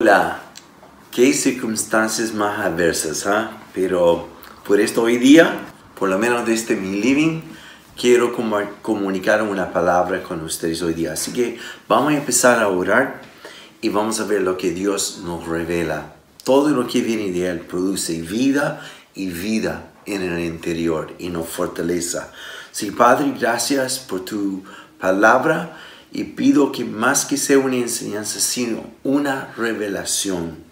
Hola, qué circunstancias más adversas, ¿ah? Pero por esto hoy día, por lo menos desde mi living, quiero comunicar una palabra con ustedes hoy día. Así que vamos a empezar a orar y vamos a ver lo que Dios nos revela. Todo lo que viene de Él produce vida y vida en el interior y nos fortaleza. Sí, Padre, gracias por tu palabra y pido que más que sea una enseñanza, sino una revelación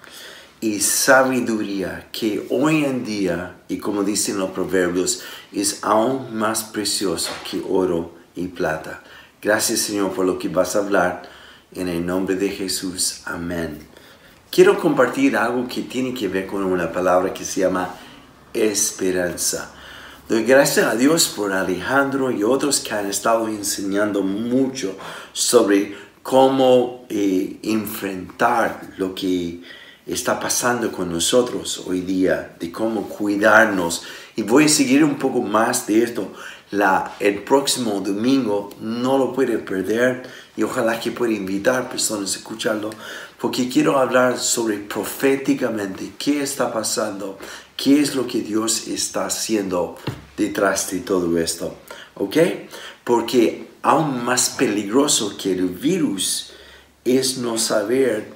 y sabiduría que hoy en día, y como dicen los proverbios, es aún más precioso que oro y plata. Gracias Señor por lo que vas a hablar. En el nombre de Jesús. Amén. Quiero compartir algo que tiene que ver con una palabra que se llama esperanza. Doy gracias a Dios por Alejandro y otros que han estado enseñando mucho sobre cómo eh, enfrentar lo que está pasando con nosotros hoy día, de cómo cuidarnos. Y voy a seguir un poco más de esto el próximo domingo. No lo puede perder y ojalá que pueda invitar personas a escucharlo, porque quiero hablar sobre proféticamente qué está pasando qué es lo que Dios está haciendo detrás de todo esto. ¿Ok? Porque aún más peligroso que el virus es no saber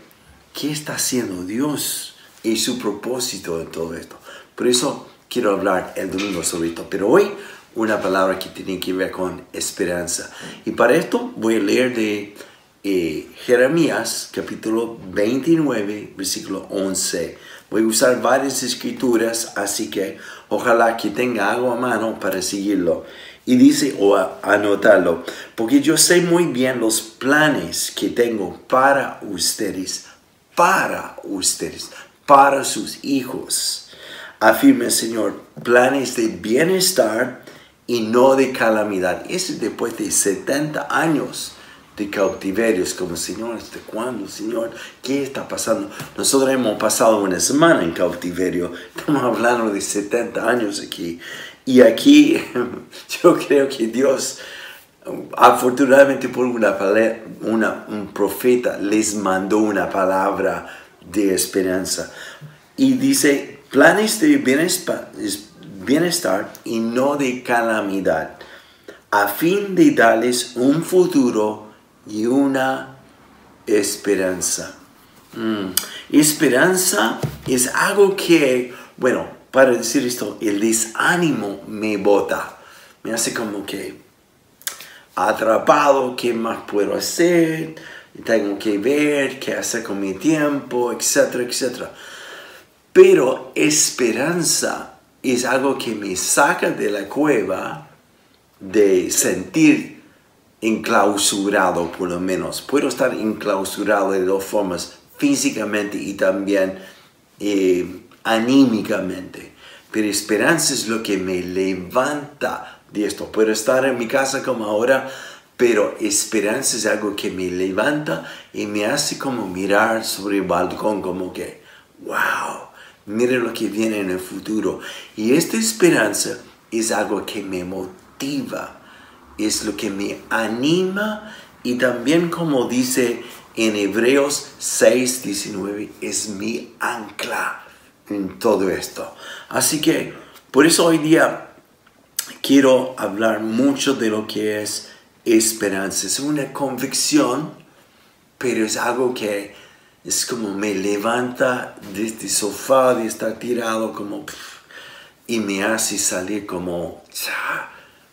qué está haciendo Dios y su propósito en todo esto. Por eso quiero hablar el domingo sobre esto. Pero hoy una palabra que tiene que ver con esperanza. Y para esto voy a leer de eh, Jeremías capítulo 29, versículo 11 Voy a usar varias escrituras, así que ojalá que tenga algo a mano para seguirlo. Y dice, o anotarlo, porque yo sé muy bien los planes que tengo para ustedes, para ustedes, para sus hijos. Afirma el Señor, planes de bienestar y no de calamidad. Ese después de 70 años de cautiverios, como Señor, ¿hasta cuándo, Señor? ¿Qué está pasando? Nosotros hemos pasado una semana en cautiverio, estamos hablando de 70 años aquí. Y aquí yo creo que Dios, afortunadamente por una, una, un profeta, les mandó una palabra de esperanza. Y dice, planes de bienestar, y no de calamidad, a fin de darles un futuro y una esperanza. Mm. Esperanza es algo que, bueno, para decir esto, el desánimo me bota. Me hace como que atrapado, ¿qué más puedo hacer? Tengo que ver qué hacer con mi tiempo, etcétera, etcétera. Pero esperanza es algo que me saca de la cueva de sentir enclausurado por lo menos. Puedo estar enclausurado de dos formas, físicamente y también eh, anímicamente. Pero esperanza es lo que me levanta de esto. Puedo estar en mi casa como ahora, pero esperanza es algo que me levanta y me hace como mirar sobre el balcón como que, wow, mire lo que viene en el futuro. Y esta esperanza es algo que me motiva es lo que me anima y también como dice en Hebreos 6, 19, es mi ancla en todo esto. Así que por eso hoy día quiero hablar mucho de lo que es esperanza. Es una convicción, pero es algo que es como me levanta de este sofá, de estar tirado como... y me hace salir como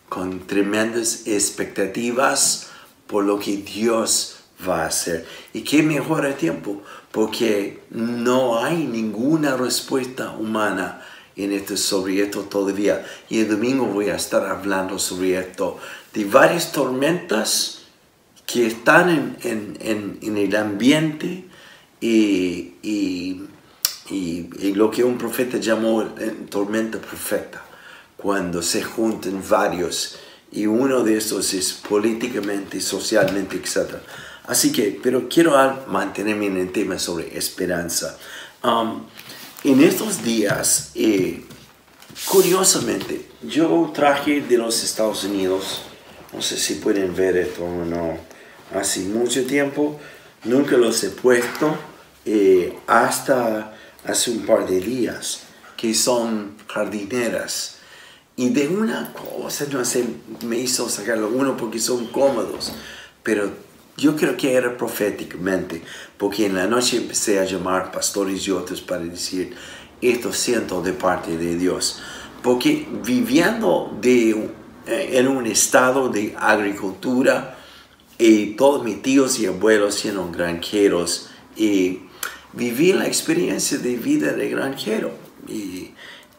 con tremendas expectativas por lo que Dios va a hacer. Y qué mejor el tiempo, porque no hay ninguna respuesta humana en este, sobre esto todavía. Y el domingo voy a estar hablando sobre esto, de varias tormentas que están en, el ambiente y, y, lo que un profeta llamó tormenta perfecta cuando se juntan varios y uno de esos es políticamente, socialmente, etc. Así que, pero quiero mantenerme en el tema sobre esperanza. Um, en estos días, eh, curiosamente, yo traje de los Estados Unidos, no sé si pueden ver esto o no, hace mucho tiempo, nunca los he puesto eh, hasta hace un par de días que son jardineras. Y de una cosa, no sé, me hizo sacarlo uno porque son cómodos, pero yo creo que era proféticamente, porque en la noche empecé a llamar pastores y otros para decir, esto siento de parte de Dios. Porque viviendo de, eh, en un estado de agricultura, y todos mis tíos y abuelos siendo granjeros, y viví la experiencia de vida de granjero. Y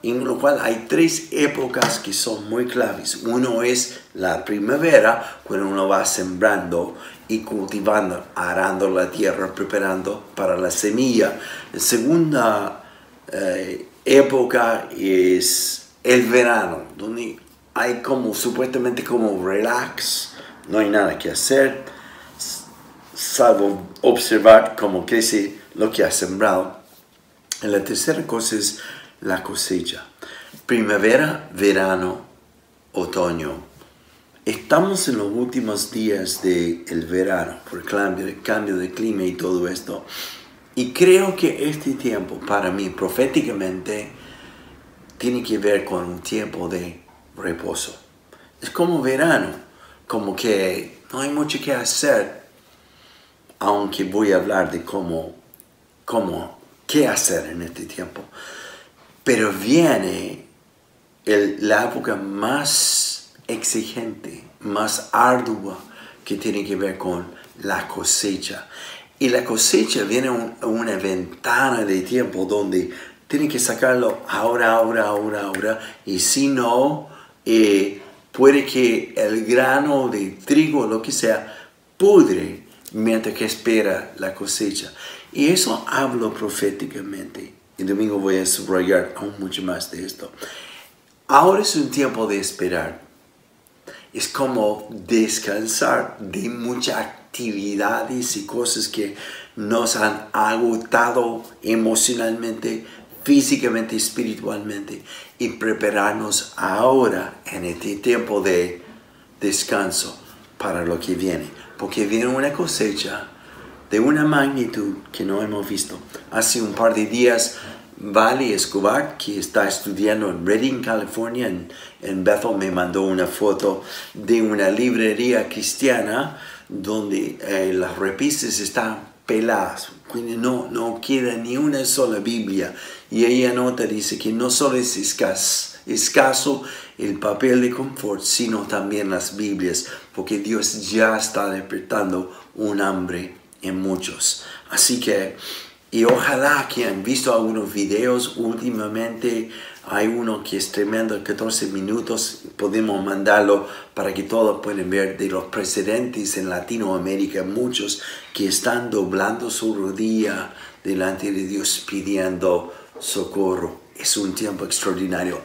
en lo cual hay tres épocas que son muy claves. Uno es la primavera, cuando uno va sembrando y cultivando, arando la tierra, preparando para la semilla. La segunda eh, época es el verano, donde hay como supuestamente como relax, no hay nada que hacer, salvo observar cómo crece lo que ha sembrado. La tercera cosa es la cosecha. Primavera, verano, otoño. Estamos en los últimos días del verano por el cambio de clima y todo esto. Y creo que este tiempo para mí proféticamente tiene que ver con un tiempo de reposo. Es como verano, como que no hay mucho que hacer, aunque voy a hablar de cómo, cómo, qué hacer en este tiempo. Pero viene la época más exigente, más ardua, que tiene que ver con la cosecha. Y la cosecha viene a una ventana de tiempo donde tiene que sacarlo ahora, ahora, ahora, ahora. Y si no, eh, puede que el grano de trigo, lo que sea, pudre mientras que espera la cosecha. Y eso hablo proféticamente. Y domingo voy a subrayar aún mucho más de esto. Ahora es un tiempo de esperar. Es como descansar de mucha actividades y cosas que nos han agotado emocionalmente, físicamente, espiritualmente y prepararnos ahora en este tiempo de descanso para lo que viene. Porque viene una cosecha de una magnitud que no hemos visto. Hace un par de días, Vale Escobar, que está estudiando en Redding, California, en, en Bethel, me mandó una foto de una librería cristiana donde eh, las repisas están peladas, no, no queda ni una sola Biblia. Y ella nota, dice que no solo es escaso, escaso el papel de confort, sino también las Biblias, porque Dios ya está despertando un hambre en muchos. Así que, y ojalá que han visto algunos videos últimamente hay uno que es tremendo, 14 minutos, podemos mandarlo para que todos puedan ver de los precedentes en Latinoamérica, muchos que están doblando su rodilla delante de Dios pidiendo socorro. Es un tiempo extraordinario,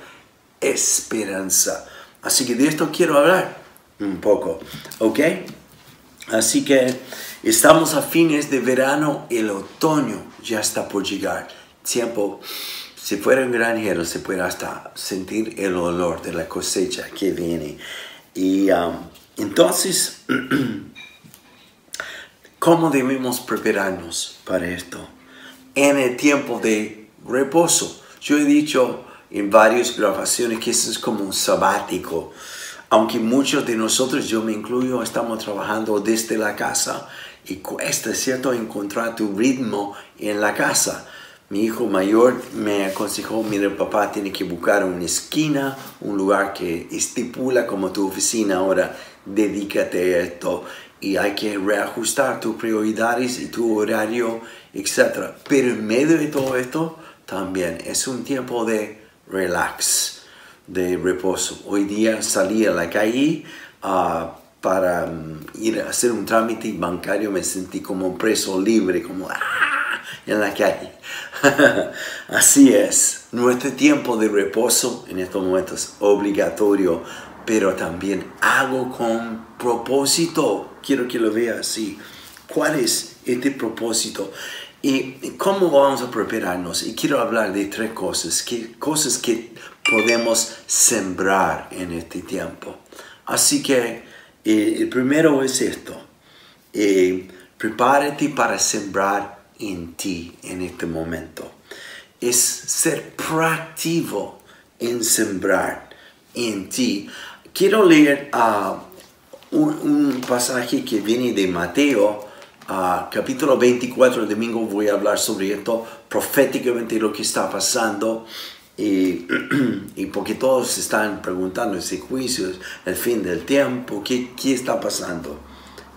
esperanza. Así que de esto quiero hablar un poco, ¿ok? Así que estamos a fines de verano, el otoño ya está por llegar. Tiempo si fuera un granjero, se puede hasta sentir el olor de la cosecha que viene. Y um, entonces, ¿cómo debemos prepararnos para esto? En el tiempo de reposo. Yo he dicho en varias grabaciones que eso es como un sabático. Aunque muchos de nosotros, yo me incluyo, estamos trabajando desde la casa y cuesta, ¿cierto?, encontrar tu ritmo en la casa mi hijo mayor me aconsejó, mire papá, tiene que buscar una esquina, un lugar que estipula como tu oficina ahora, dedícate a esto y hay que reajustar tus prioridades y tu horario, etc. Pero en medio de todo esto, también es un tiempo de relax, de reposo. Hoy día salí a la calle uh, para um, ir a hacer un trámite bancario, me sentí como un preso libre, como ¡ah! en la calle. Así es, nuestro tiempo de reposo en estos momentos es obligatorio, pero también hago con propósito. Quiero que lo vea así. ¿Cuál es este propósito? ¿Y cómo vamos a prepararnos? Y quiero hablar de tres cosas, que, cosas que podemos sembrar en este tiempo. Así que eh, el primero es esto. Eh, prepárate para sembrar en ti en este momento. Es ser proactivo en sembrar en ti. Quiero leer uh, un, pasaje que viene de Mateo, uh, capítulo 24, el domingo voy a hablar sobre esto, proféticamente lo que está pasando. Y, y, porque todos están preguntando ese juicio, el fin del tiempo, ¿qué, qué está pasando?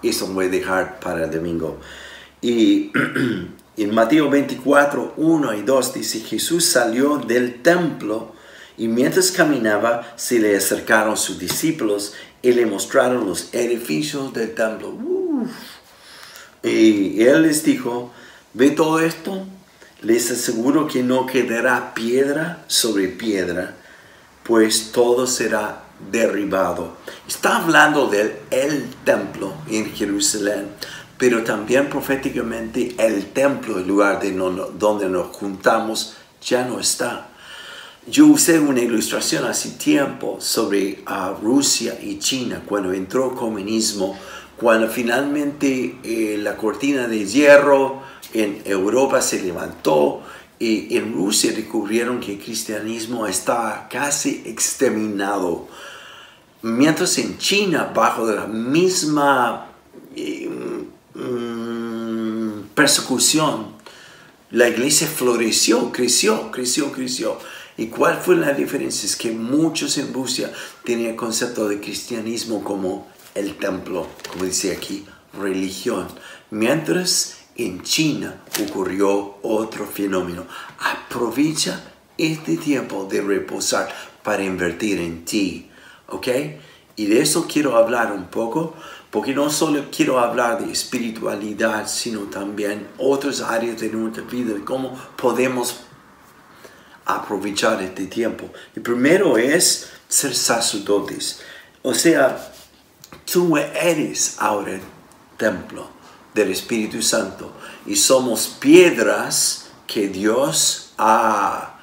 Eso voy a dejar para el domingo. Y en Mateo 24, 1 y 2 dice, Jesús salió del templo y mientras caminaba se le acercaron sus discípulos y le mostraron los edificios del templo. Y él les dijo, ¿ve todo esto? Les aseguro que no quedará piedra sobre piedra, pues todo será derribado. Está hablando del el templo en Jerusalén, pero también proféticamente el templo, el lugar de donde nos juntamos, ya no está. Yo usé una ilustración hace tiempo sobre uh, Rusia y China cuando entró el comunismo, cuando finalmente eh, la cortina de hierro en Europa se levantó y en Rusia descubrieron que el cristianismo está casi exterminado. Mientras en China, bajo la misma eh, mm, persecución, la iglesia floreció, creció, creció, creció. ¿Y cuál fue la diferencia? Es que muchos en Rusia tenían el concepto de cristianismo como el templo, como dice aquí, religión. Mientras en China ocurrió otro fenómeno. Aprovecha este tiempo de reposar para invertir en ti, ¿ok? Y de eso quiero hablar un poco, porque no solo quiero hablar de espiritualidad, sino también otras áreas de nuestra vida, de cómo podemos aprovechar este tiempo. El primero es ser sacerdotes. O sea, tú eres ahora el templo del Espíritu Santo y somos piedras que Dios ha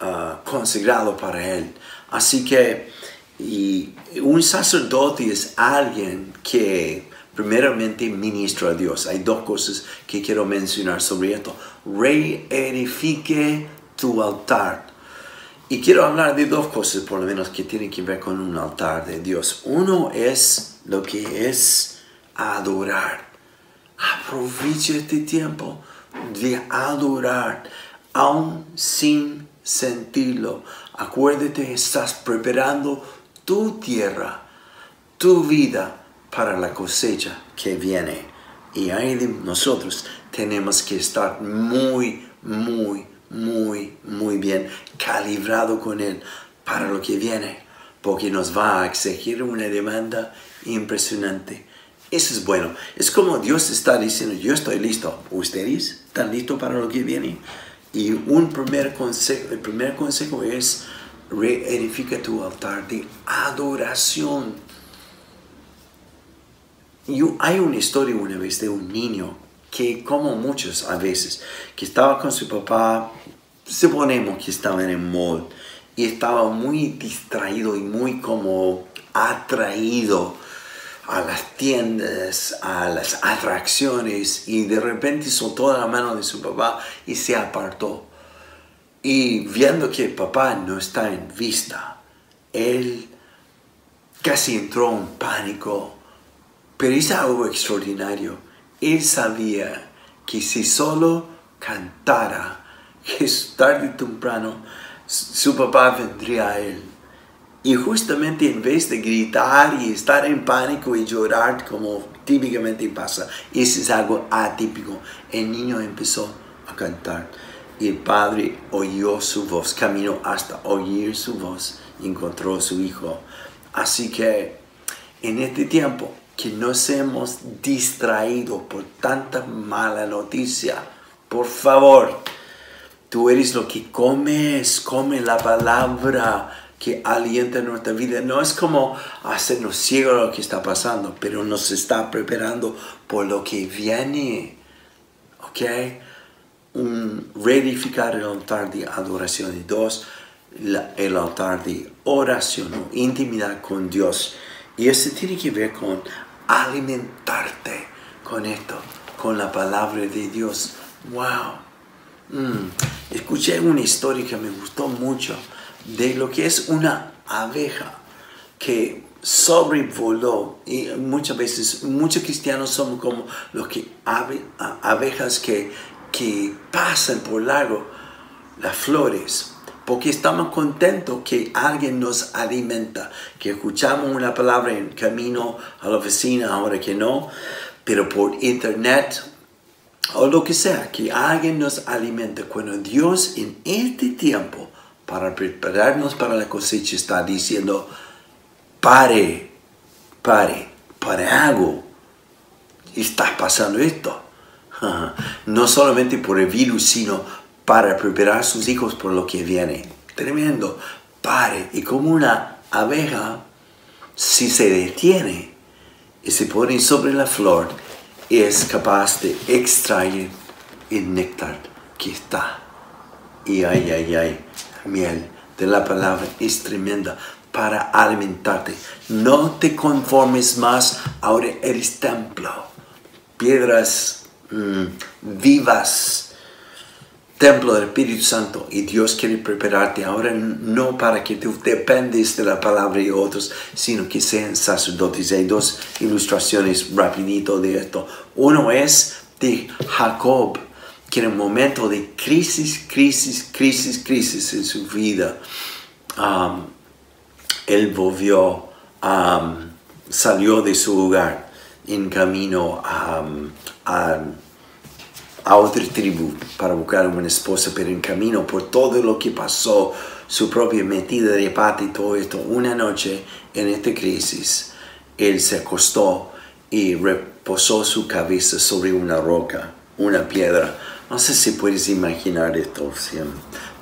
uh, consagrado para Él. Así que y un sacerdote es alguien que primeramente ministra a Dios. Hay dos cosas que quiero mencionar sobre esto. Reedifique tu altar. Y quiero hablar de dos cosas, por lo menos, que tienen que ver con un altar de Dios. Uno es lo que es adorar. Aprovecha este tiempo de adorar, aún sin sentirlo. Acuérdate, estás preparando tu tierra, tu vida para la cosecha que viene. Y ahí nosotros tenemos que estar muy, muy, muy, muy bien calibrado con Él para lo que viene, porque nos va a exigir una demanda impresionante. Eso es bueno. Es como Dios está diciendo, yo estoy listo. ¿Ustedes están listos para lo que viene? Y un primer consejo, el primer consejo es reedifica tu altar de adoración. Y hay una historia una vez de un niño que como muchos a veces, que estaba con su papá, suponemos que estaba en el mall y estaba muy distraído y muy como atraído a las tiendas, a las atracciones y de repente soltó la mano de su papá y se apartó. Y viendo que el papá no está en vista, él casi entró en pánico, pero es algo extraordinario él sabía que si solo cantara, que tarde o temprano su papá vendría a él. Y justamente en vez de gritar y estar en pánico y llorar como típicamente pasa, eso es algo atípico. El niño empezó a cantar el padre oyó su voz, caminó hasta oír su voz y encontró a su hijo. Así que en este tiempo que nos hemos distraído por tanta mala noticia. Por favor, tú eres lo que comes, come la palabra que alienta nuestra vida. No es como hacernos ciegos a lo que está pasando, pero nos está preparando por lo que viene. ¿Ok? Un, reedificar el altar de adoración. Y dos, el altar de oración, intimidad con Dios. Y eso tiene que ver con alimentarte con esto, con la palabra de Dios, Wow. Mm. Escuché una historia que me gustó mucho de lo que es una abeja que sobrevoló y muchas veces muchos cristianos somos como los que abejas que, que pasan por largo las flores porque estamos contentos que alguien nos alimenta, que escuchamos una palabra en camino a la oficina, ahora que no, pero por internet o lo que sea, que alguien nos alimente. Cuando Dios en este tiempo, para prepararnos para la cosecha, está diciendo, pare, pare, para algo, está pasando esto. No solamente por el virus, sino para preparar a sus hijos por lo que viene. Tremendo. Pare. Y como una abeja, si se detiene y se pone sobre la flor, es capaz de extraer el néctar que está. Y ay, ay, ay, miel de la palabra es tremenda para alimentarte. No te conformes más, ahora eres templo. Piedras mm, vivas templo del Espíritu Santo y Dios quiere prepararte ahora no para que tú dependes de la palabra y otros, sino que sean sacerdotes. Hay dos ilustraciones rapidito de esto. Uno es de Jacob, que en un momento de crisis, crisis, crisis, crisis en su vida, um, él volvió, um, salió de su hogar en camino um, a a otra tribu para buscar una esposa, pero en camino por todo lo que pasó, su propia metida de pata y todo esto, una noche en esta crisis, él se acostó y reposó su cabeza sobre una roca, una piedra. No sé si puedes imaginar esto,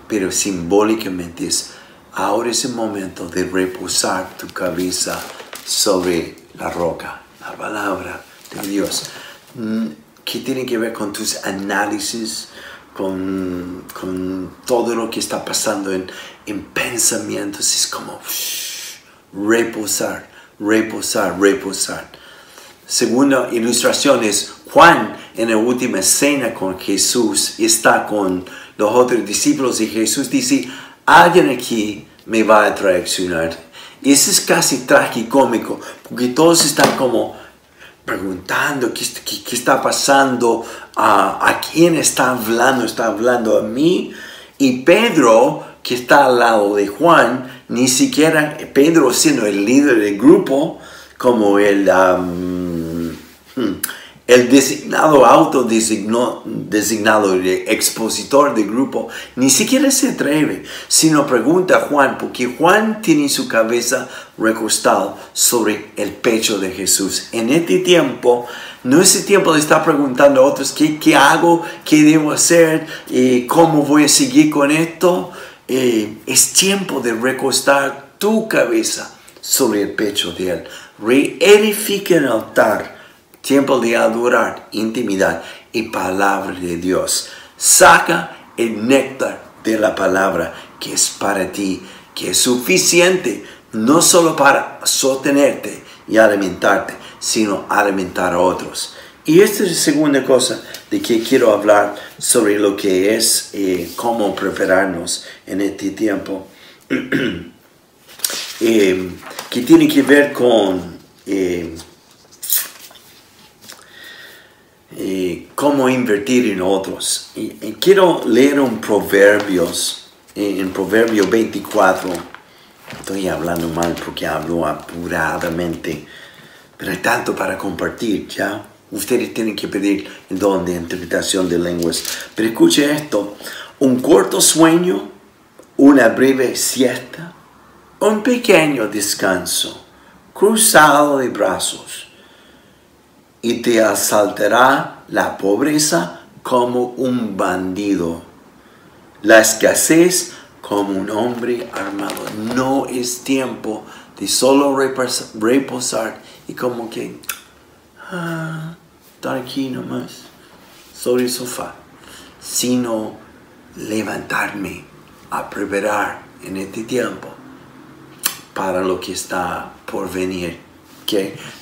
pero simbólicamente es ahora es el momento de reposar tu cabeza sobre la roca, la palabra de Dios mm, que tiene que ver con tus análisis, con, todo lo que está pasando en, pensamientos. Es como reposar, reposar, reposar. Segunda ilustración es Juan en la última cena con Jesús está con los otros discípulos y Jesús dice, alguien aquí me va a traicionar. Y eso es casi tragicómico, porque todos están como preguntando qué, qué, está pasando, a quién está hablando, está hablando a mí. Y Pedro, que está al lado de Juan, ni siquiera Pedro siendo el líder del grupo, como el... Hmm, el designado autodesignado designado expositor del grupo ni siquiera se atreve, sino pregunta a Juan, porque Juan tiene su cabeza recostada sobre el pecho de Jesús. En este tiempo, no es el tiempo de estar preguntando a otros qué, qué hago, qué debo hacer, eh, cómo voy a seguir con esto. Eh, es tiempo de recostar tu cabeza sobre el pecho de Él. Reedifica el altar tiempo de adorar, intimidad y palabra de Dios. Saca el néctar de la palabra que es para ti, que es suficiente no solo para sostenerte y alimentarte, sino alimentar a otros. Y esta es la segunda cosa de que quiero hablar sobre lo que es eh, cómo prepararnos en este tiempo, eh, que tiene que ver con eh, y cómo invertir en otros. Y, quiero leer un Proverbios, en Proverbio 24. Estoy hablando mal porque hablo apuradamente, pero hay tanto para compartir, ¿ya? Ustedes tienen que pedir el don de interpretación de lenguas. Pero escuche esto, un corto sueño, una breve siesta, un pequeño descanso, cruzado de brazos y te asaltará la pobreza como un bandido, la escasez como un hombre armado. No es tiempo de solo reposar y como que ah, estar aquí nomás sobre el sofá, sino levantarme a preparar en este tiempo para lo que está por venir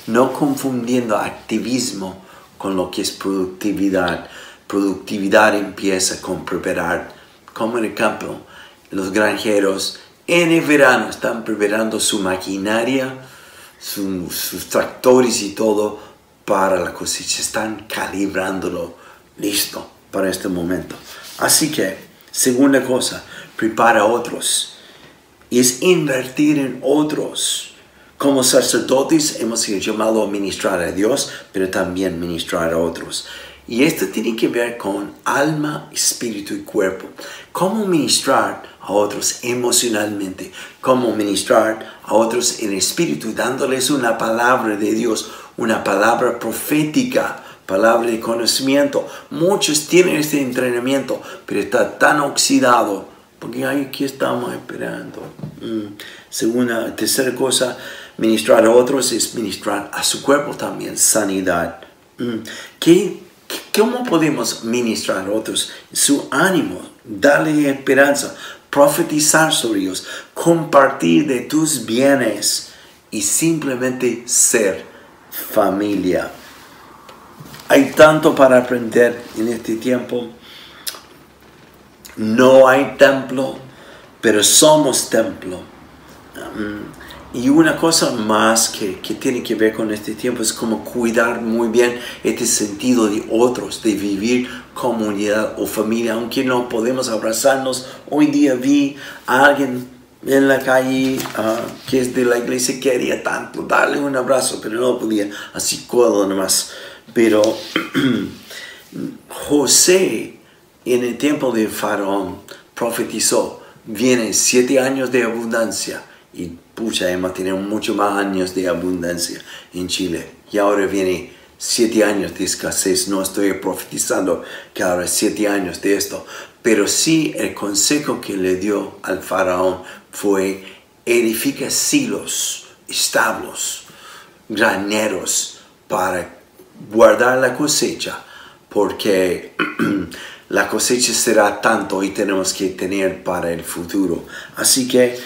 no confundiendo activismo con lo que es productividad. productividad empieza con preparar, como en el campo, los granjeros en el verano están preparando su maquinaria, sus tractores y todo para la cosecha, están calibrándolo listo para este momento. Así que, segunda cosa, prepara a otros. Es invertir en otros. Como sacerdotes hemos sido llamados a ministrar a Dios, pero también ministrar a otros. Y esto tiene que ver con alma, espíritu y cuerpo. Cómo ministrar a otros emocionalmente, cómo ministrar a otros en espíritu, dándoles una palabra de Dios, una palabra profética palabra de conocimiento. Muchos tienen este entrenamiento, pero está tan oxidado, porque aquí estamos esperando. Mm. Segunda, tercera cosa, ministrar a otros es ministrar a su cuerpo también, sanidad. Mm. ¿Qué, ¿Cómo podemos ministrar a otros? Su ánimo, darle esperanza, profetizar sobre ellos, compartir de tus bienes y simplemente ser familia. Hay tanto para aprender en este tiempo. No hay templo, pero somos templo. Mm, y una cosa más que, que, tiene que ver con este tiempo es como cuidar muy bien este sentido de otros, de vivir comunidad o familia, aunque no podemos abrazarnos. Hoy día vi a alguien en la calle ah, que es de la iglesia que quería tanto darle un abrazo, pero no podía, así codo nomás. Pero José en el tiempo de Faraón profetizó, vienen siete años de abundancia y pucha, hemos tenido mucho más años de abundancia en Chile y ahora viene siete años de escasez. No estoy profetizando que ahora siete años de esto, pero sí el consejo que le dio al faraón fue edifica silos, establos, graneros para guardar la cosecha porque la cosecha será tanto y tenemos que tener para el futuro. Así que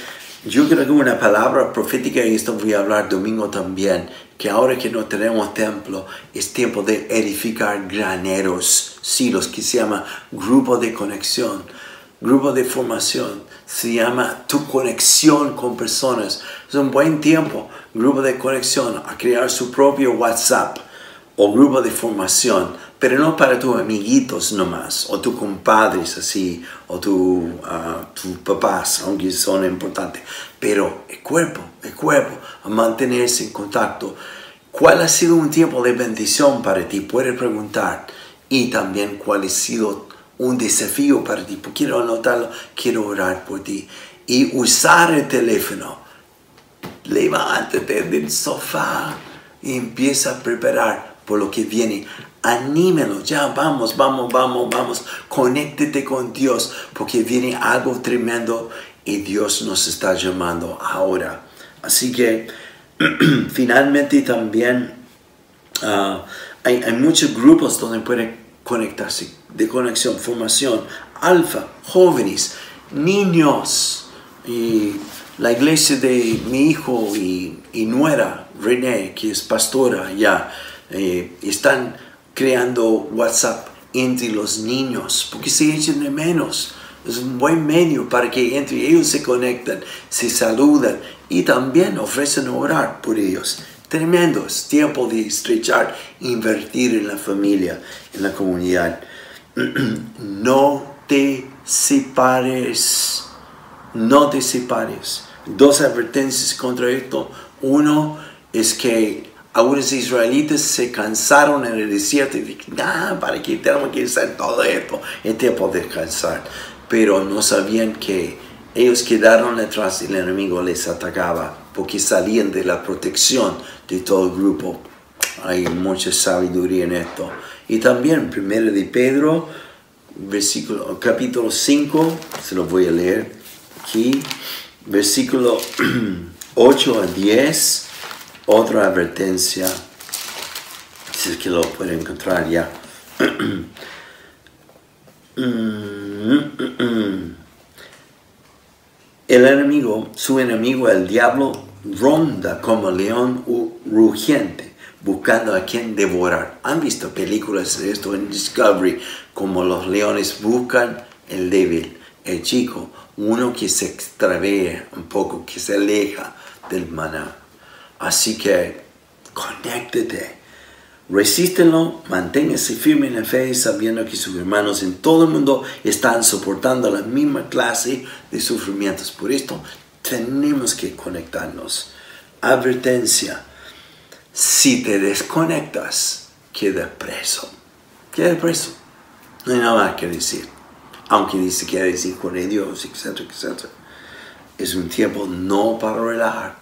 yo creo que una palabra profética, y esto voy a hablar domingo también, que ahora que no tenemos templo, es tiempo de edificar graneros, silos, que se llama grupo de conexión, grupo de formación, se llama tu conexión con personas. Es un buen tiempo, grupo de conexión, a crear su propio WhatsApp o grupo de formación, pero no para tus amiguitos nomás, o tus compadres así, o tu, ah, tus papás, aunque son importantes, pero el cuerpo, el cuerpo, a mantenerse en contacto. ¿Cuál ha sido un tiempo de bendición para ti? Puedes preguntar. Y también cuál ha sido un desafío para ti. Quiero anotarlo, quiero orar por ti. Y usar el teléfono. Levántate del sofá y empieza a preparar por lo que viene. Anímelo, ya vamos, vamos, vamos, vamos. Conéctete con Dios porque viene algo tremendo y Dios nos está llamando ahora. Así que finalmente también ah, hay, hay, muchos grupos donde pueden conectarse, de conexión, formación, alfa, jóvenes, niños. Y la iglesia de mi hijo y, nuera, René, que es pastora ya, eh, están creando WhatsApp entre los niños porque se echan de menos. Es un buen medio para que entre ellos se conecten, se saludan y también ofrecen orar por ellos. Tremendo, es tiempo de estrechar, invertir en la familia, en la comunidad. no te separes, no te separes. Dos advertencias contra esto. Uno es que algunos israelitas se cansaron en el desierto y dijeron, ah, ¿para qué tenemos que hacer todo esto? Es tiempo de descansar. Pero no sabían que ellos quedaron detrás y el enemigo les atacaba porque salían de la protección de todo el grupo. Hay mucha sabiduría en esto. Y también, primero de Pedro, versículo, capítulo 5, se lo voy a leer aquí, versículo 8 a 10 otra advertencia, si es que lo puede encontrar ya. El enemigo, su enemigo, el diablo, ronda como león rugiente, buscando a quien devorar. ¿Han visto películas de esto en Discovery? como los leones buscan el débil, el chico, uno que se extravía un poco, que se aleja del maná. Así que conéctate. Resístelo, manténgase firme en la fe, sabiendo que sus hermanos en todo el mundo están soportando la misma clase de sufrimientos. Por esto tenemos que conectarnos. Advertencia, si te desconectas, queda preso. Queda preso. No hay nada que decir. Aunque que quiere decir con Dios, etcétera, etcétera. Es un tiempo no para relajar,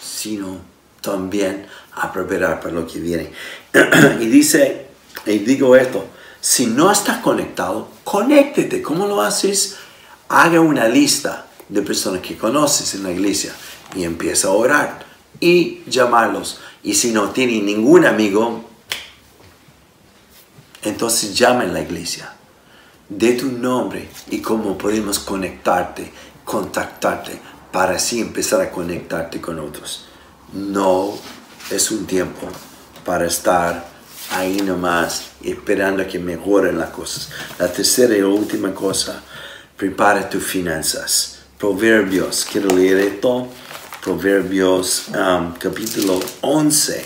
sino también a preparar para lo que viene. y dice, y digo esto, si no estás conectado, conéctete. ¿Cómo lo haces? Haga una lista de personas que conoces en la iglesia y empieza a orar y llamarlos. Y si no tiene ningún amigo, entonces llama en la iglesia. De tu nombre y cómo podemos conectarte, contactarte, para así empezar a conectarte con otros. No es un tiempo para estar ahí nomás esperando a que mejoren las cosas. La tercera y última cosa, prepara tus finanzas. Proverbios, quiero leer esto. Proverbios um, capítulo 11.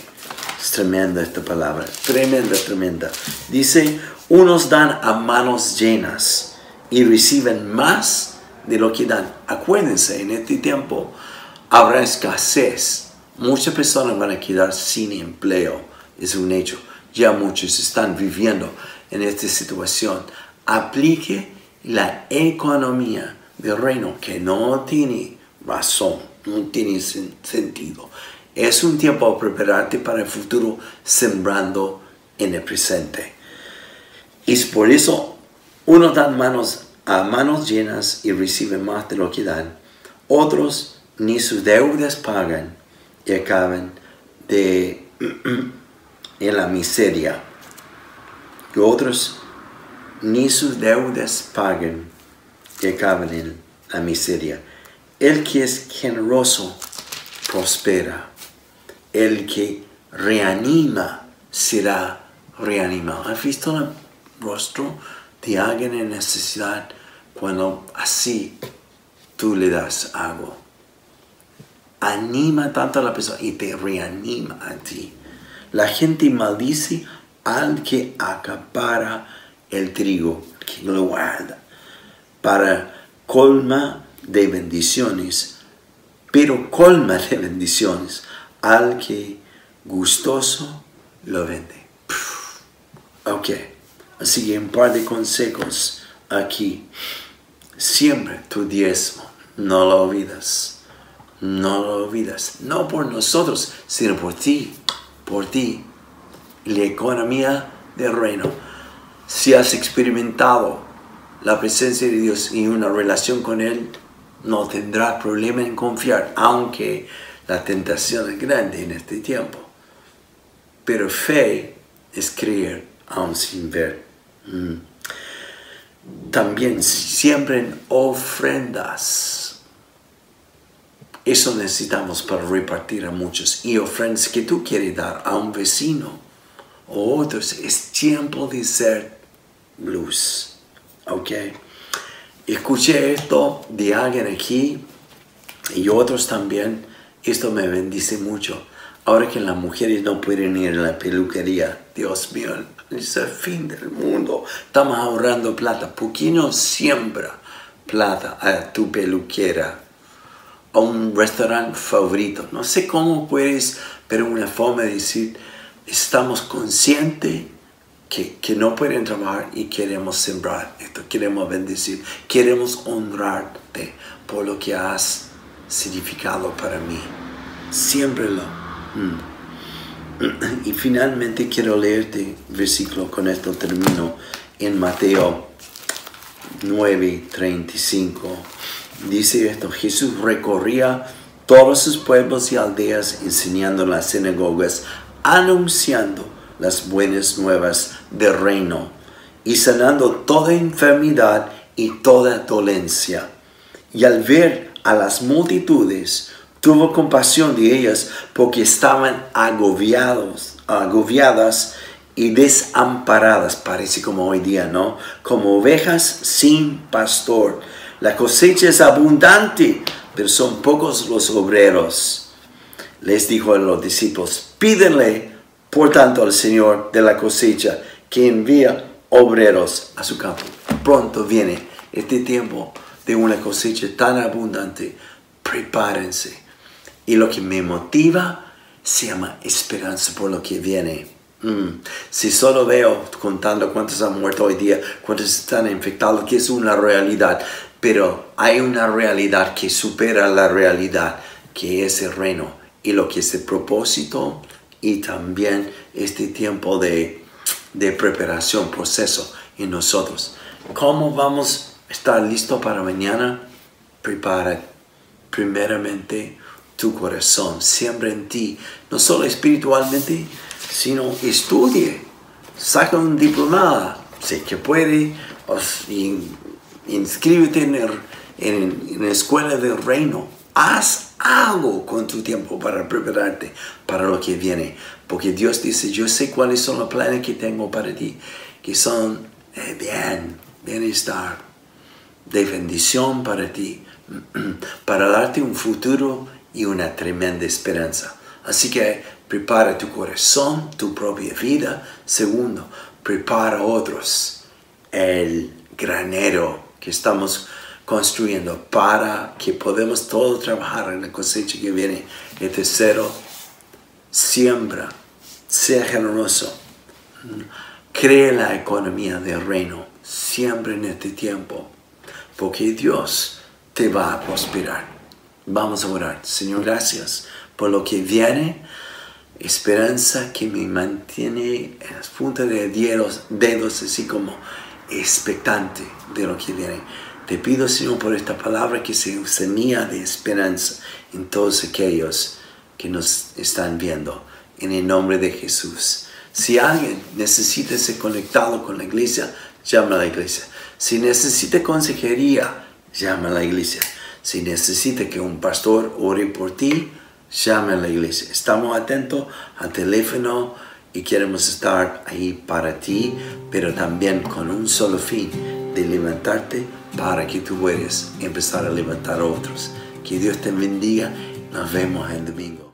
Es tremenda esta palabra, tremenda, tremenda. Dice, unos dan a manos llenas y reciben más de lo que dan. Acuérdense, en este tiempo habrá escasez Muchas personas van a quedar sin empleo, es un hecho. Ya muchos están viviendo en esta situación. Aplique la economía del reino que no tiene razón, no tiene sentido. Es un tiempo para prepararte para el futuro sembrando en el presente. Y por eso unos dan manos a manos llenas y reciben más de lo que dan. Otros ni sus deudas pagan y acaben de, en la miseria. Y otros ni sus deudas paguen y acaben en la miseria. El que es generoso prospera. El que reanima será reanimado. ¿Has visto el rostro de alguien en necesidad cuando así tú le das algo? Anima tanto a la persona y te reanima a ti. La gente maldice al que acapara el trigo, que lo guarda, para colma de bendiciones, pero colma de bendiciones al que gustoso lo vende. Ok, así que un par de consejos aquí. Siempre tu diezmo, no lo olvidas no lo olvidas. No por nosotros, sino por ti, por ti. La economía del reino. Si has experimentado la presencia de Dios y una relación con Él, no tendrás problema en confiar, aunque la tentación es grande en este tiempo. Pero fe es creer aún sin ver. Mm. También siempre en ofrendas eso necesitamos para repartir a muchos. Y ofrendas que tú quieres dar a un vecino o otros. Es tiempo de ser luz. ¿Ok? Escuché esto de alguien aquí y otros también. Esto me bendice mucho. Ahora que las mujeres no pueden ir a la peluquería, Dios mío, es el fin del mundo. Estamos ahorrando plata. ¿Por qué no siembra plata a tu peluquera? A un restaurante favorito. No sé cómo puedes, pero una forma de decir, estamos conscientes que, que, no pueden trabajar y queremos sembrar esto, queremos bendecir, queremos honrarte por lo que has significado para mí. Siémbrelo. Mm. Y finalmente quiero leerte versículo, con esto termino, en Mateo 9:35 dice esto, Jesús recorría todos sus pueblos y aldeas enseñando en las sinagogas, anunciando las buenas nuevas del reino y sanando toda enfermedad y toda dolencia. Y al ver a las multitudes, tuvo compasión de ellas porque estaban agobiados, agobiadas y desamparadas, parece como hoy día, ¿no? Como ovejas sin pastor. La cosecha es abundante, pero son pocos los obreros. Les dijo a los discípulos, pídenle, por tanto, al Señor de la cosecha que envía obreros a su campo. Pronto viene este tiempo de una cosecha tan abundante. Prepárense. Y lo que me motiva se llama esperanza por lo que viene. Mm. Si solo veo contando cuántos han muerto hoy día, cuántos están infectados, que es una realidad, pero hay una realidad que supera la realidad, que es el reino y lo que es el propósito y también este tiempo de, de preparación, proceso en nosotros. ¿Cómo vamos a estar listos para mañana? Prepara primeramente tu corazón, siembra en ti, no solo espiritualmente, sino estudie, saca un diplomado, si que puede, inscríbete en, en, la escuela del reino, haz algo con tu tiempo para prepararte para lo que viene, porque Dios dice, yo sé cuáles son los planes que tengo para ti, que son de bien, bienestar, de bendición para ti, para darte un futuro y una tremenda esperanza. Así que prepara tu corazón, tu propia vida. Segundo, prepara a otros. El granero que estamos construyendo para que podamos todos trabajar en la cosecha que viene. El tercero, siembra, sea generoso. Cree la economía del reino. Siempre en este tiempo. Porque Dios te va a prosperar. Vamos a orar. Señor, gracias por lo que viene esperanza que me mantiene en las puntas de dedos, dedos así como expectante de lo que viene. Te pido, Señor, por esta palabra que se semilla de esperanza en todos aquellos que nos están viendo. En el nombre de Jesús. Si alguien necesita ser conectado con la iglesia, llama a la iglesia. Si necesita consejería, llama a la iglesia. Si necesita que un pastor ore por ti, llame a la iglesia. Estamos atentos al teléfono y queremos estar ahí para ti, pero también con un solo fin, de levantarte para que tú puedas empezar a levantar a otros. Que Dios te bendiga. Nos vemos el domingo.